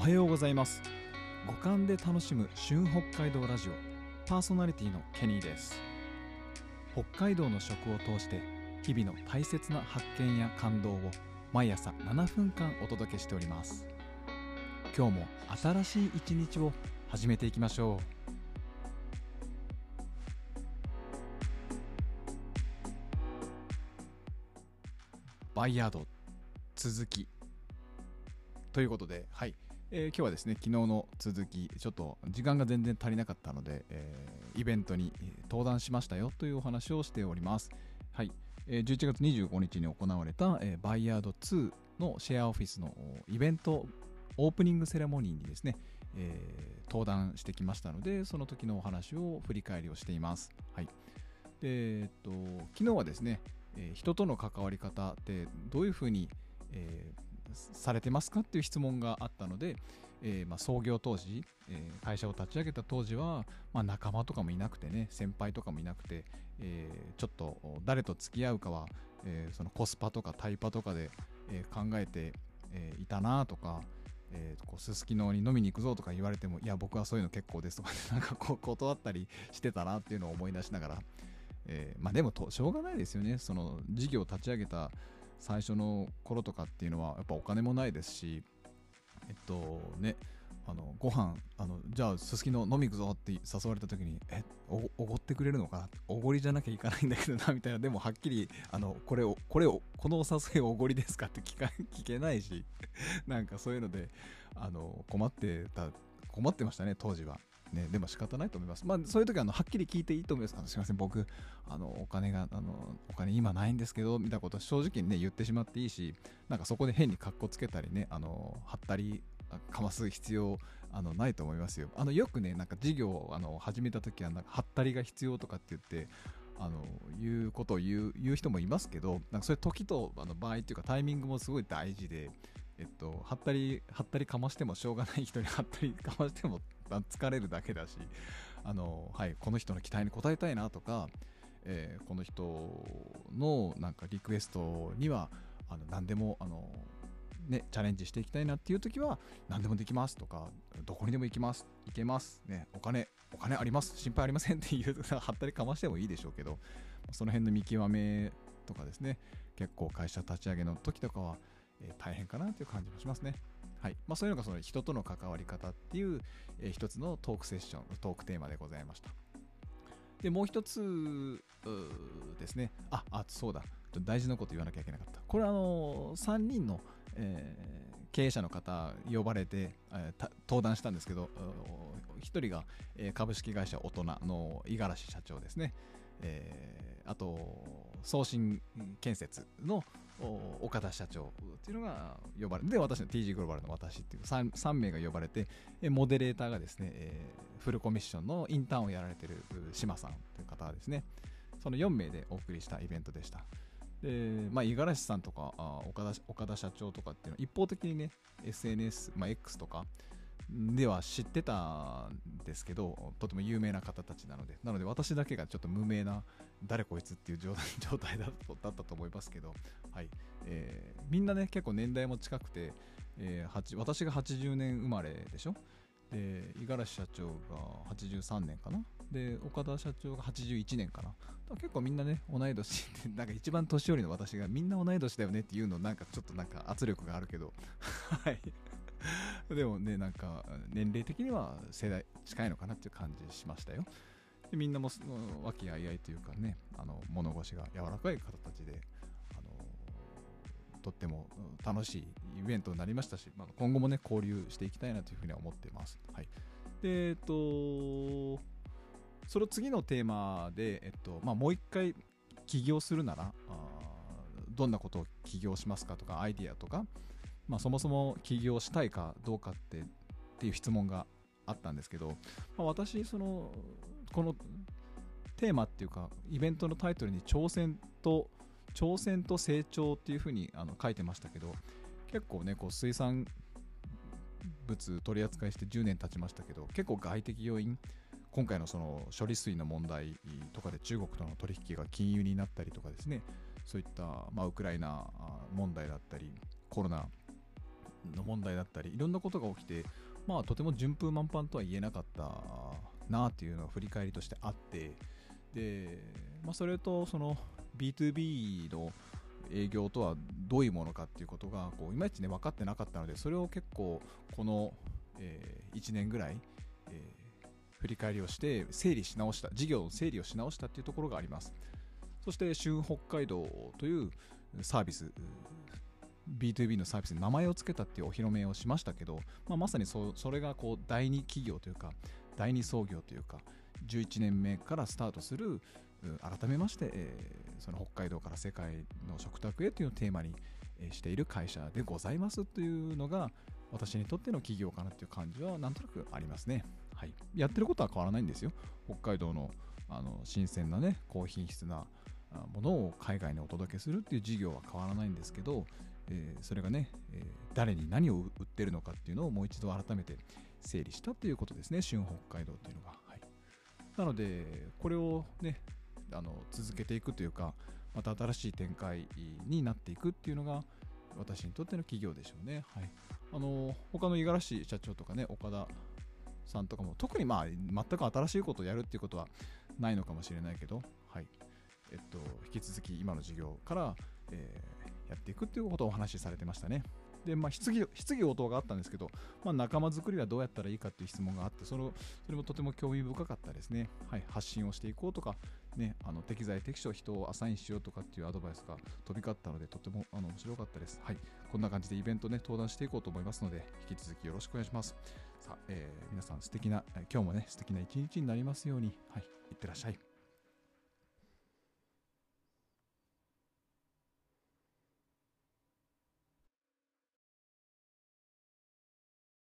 おはようございます。五感で楽しむ旬北海道ラジオパーソナリティのケニーです。北海道の食を通して日々の大切な発見や感動を毎朝7分間お届けしております。今日も新しい一日を始めていきましょう。バイヤード続き。ということで、はい。えー、今日はですね昨日の続きちょっと時間が全然足りなかったので、えー、イベントに登壇しましたよというお話をしております。はい、えー、11月25日に行われた、えー、バイヤード2のシェアオフィスのイベントオープニングセレモニーにですね、えー、登壇してきましたのでその時のお話を振り返りをしています。はい。でえっと昨日はですね、えー、人との関わり方ってどういうふうに、えー、されてますかっていう質問があったので、えー、まあ、創業当時、えー、会社を立ち上げた当時は、まあ、仲間とかもいなくてね先輩とかもいなくて、えー、ちょっと誰と付き合うかは、えそのコスパとかタイパとかで、え考えて、えいたなとかえー、こうすすきのに飲みに行くぞとか言われてもいや僕はそういうの結構ですとか、ね、なんかこう断ったりしてたなっていうのを思い出しながら、えー、まあでもとしょうがないですよね。その事業を立ち上げた最初の頃とかっていうのはやっぱお金もないですしえっとねあのご飯あのじゃあすすきの飲み行くぞって誘われた時にえおごってくれるのかな？おごりじゃなきゃいかないんだけどなみたいな。でもはっきりあのこれをこれをこのお誘いおごりですかって聞か 聞けないしなんかそういうのであの困ってた困ってましたね当時は。ね、でも仕方ないと思います。まあ、そういう時はあのはっきり聞いていいと思います。あのすみません、僕、あのお金があの、お金今ないんですけど、みたいなことを正直にね、言ってしまっていいし、なんかそこで変にかっこつけたりね、あの、貼ったり、かます必要あのないと思いますよ。あのよくね、なんか事業をあの始めた時はなんか、はったりが必要とかって言って、あのいうことを言う言う人もいますけど、なんかそれ時とあの場合っていうかタイミングもすごい大事で、えっと、はったり、はったりかましてもしょうがない人にはったりかましても疲れるだけだし、あの、はい、この人の期待に応えたいなとか、えー、この人のなんかリクエストには、あの何でも、あの、ね、チャレンジしていきたいなっていう時は何でもできますとかどこにでも行きます行けます、ね、お金お金あります心配ありませんっていうはったりかましてもいいでしょうけどその辺の見極めとかですね結構会社立ち上げの時とかは大変かなという感じもしますね。はいまあ、そういうのがその人との関わり方っていう、えー、一つのトークセッション、トークテーマでございました。で、もう一つですね。あ、あ、そうだ。大事なこと言わなきゃいけなかった。これはあの3人の、えー、経営者の方呼ばれて、えー、登壇したんですけど、1人が、株式会社大人の五十嵐社長ですね。えー、あと送信建設の岡田社長っていうのが呼ばれてで私の TG グローバルの私っていう 3, 3名が呼ばれてモデレーターがですね、えー、フルコミッションのインターンをやられてる島さんという方がですね。その4名でお送りしたイベントでした。でまあ五十嵐さんとか岡田岡田社長とかっていうのは一方的にね SNS、まあ、X とかでは知ってたんですけど、とても有名な方たちなので、なので私だけがちょっと無名な、誰こいつっていう 状態だったと思いますけど、はい。えー、みんなね、結構年代も近くて、えー、私が80年生まれでしょ？で、五十嵐社長が83年かな？で、岡田社長が81年かな？結構みんなね、同い年で、なんか一番年寄りの私がみんな同い年だよねっていうの、なんかちょっとなんか圧力があるけど、はい。でもね、なんか年齢的には世代近いのかなっていう感じしましたよ。でみんなも和気あいあいというかね、あの物腰が柔らかい方たちで、あのとっても楽しいイベントになりましたし、まあ、今後もね、交流していきたいなというふうには思っています。はい。で、えっと、その次のテーマで、えっと、まあ、もう一回起業するなら、どんなことを起業しますかとか、アイディアとか、まあ、そもそも起業したいかどうかってっていう質問があったんですけど、まあ、私そのこのテーマっていうかイベントのタイトルに挑戦と挑戦と成長っていうふうにあの書いてましたけど結構ねこう水産物取り扱いして10年経ちましたけど結構外的要因今回のその処理水の問題とかで中国との取引が禁輸になったりとかですねそういった、まあ、ウクライナ問題だったりコロナの問題だったりいろんなことが起きてまあとても順風満帆とは言えなかったなっていうのが振り返りとしてあってで、まあ、それとその B2B の営業とはどういうものかっていうことがこういまいちね分かってなかったのでそれを結構この、えー、1年ぐらい、えー、振り返りをして整理し直した事業の整理をし直したっていうところがあります。そして旬北海道というサービス B2B のサービスに名前を付けたっていうお披露目をしましたけど、まあ、まさにそそれがこう第二企業というか第二創業というか11年目からスタートする改めまして、えー、その北海道から世界の食卓へというテーマにしている会社でございますというのが私にとっての企業かなという感じはなんとなくありますね。はい、やってることは変わらないんですよ。北海道のあの新鮮なね高品質なものを海外にお届けするっていう事業は変わらないんですけど、えー、それがね、えー、誰に何を売ってるのかっていうのをもう一度改めて整理したということですね、旬北海道っていうのが。はい、なので、これをね、あの続けていくというか、また新しい展開になっていくっていうのが、私にとっての企業でしょうね。はい、あの他の五十嵐社長とかね、岡田さんとかも、特にまあ全く新しいことをやるっていうことはないのかもしれないけど、はいえっと、引き続き今の事業から、えー、やっていくっていうことをお話しされてましたね。で、まあ、質疑、質疑応答があったんですけど、まあ、仲間作りはどうやったらいいかっていう質問があって、その、それもとても興味深かったですね。はい、発信をしていこうとか、ね、あの適材適所人をアサインしようとかっていうアドバイスが飛び交ったので、とてもあの面白かったです。はい、こんな感じでイベントね、登壇していこうと思いますので、引き続きよろしくお願いします。さあ、えー、皆さん素敵な、今日もね、素敵な一日になりますように、はい、いってらっしゃい。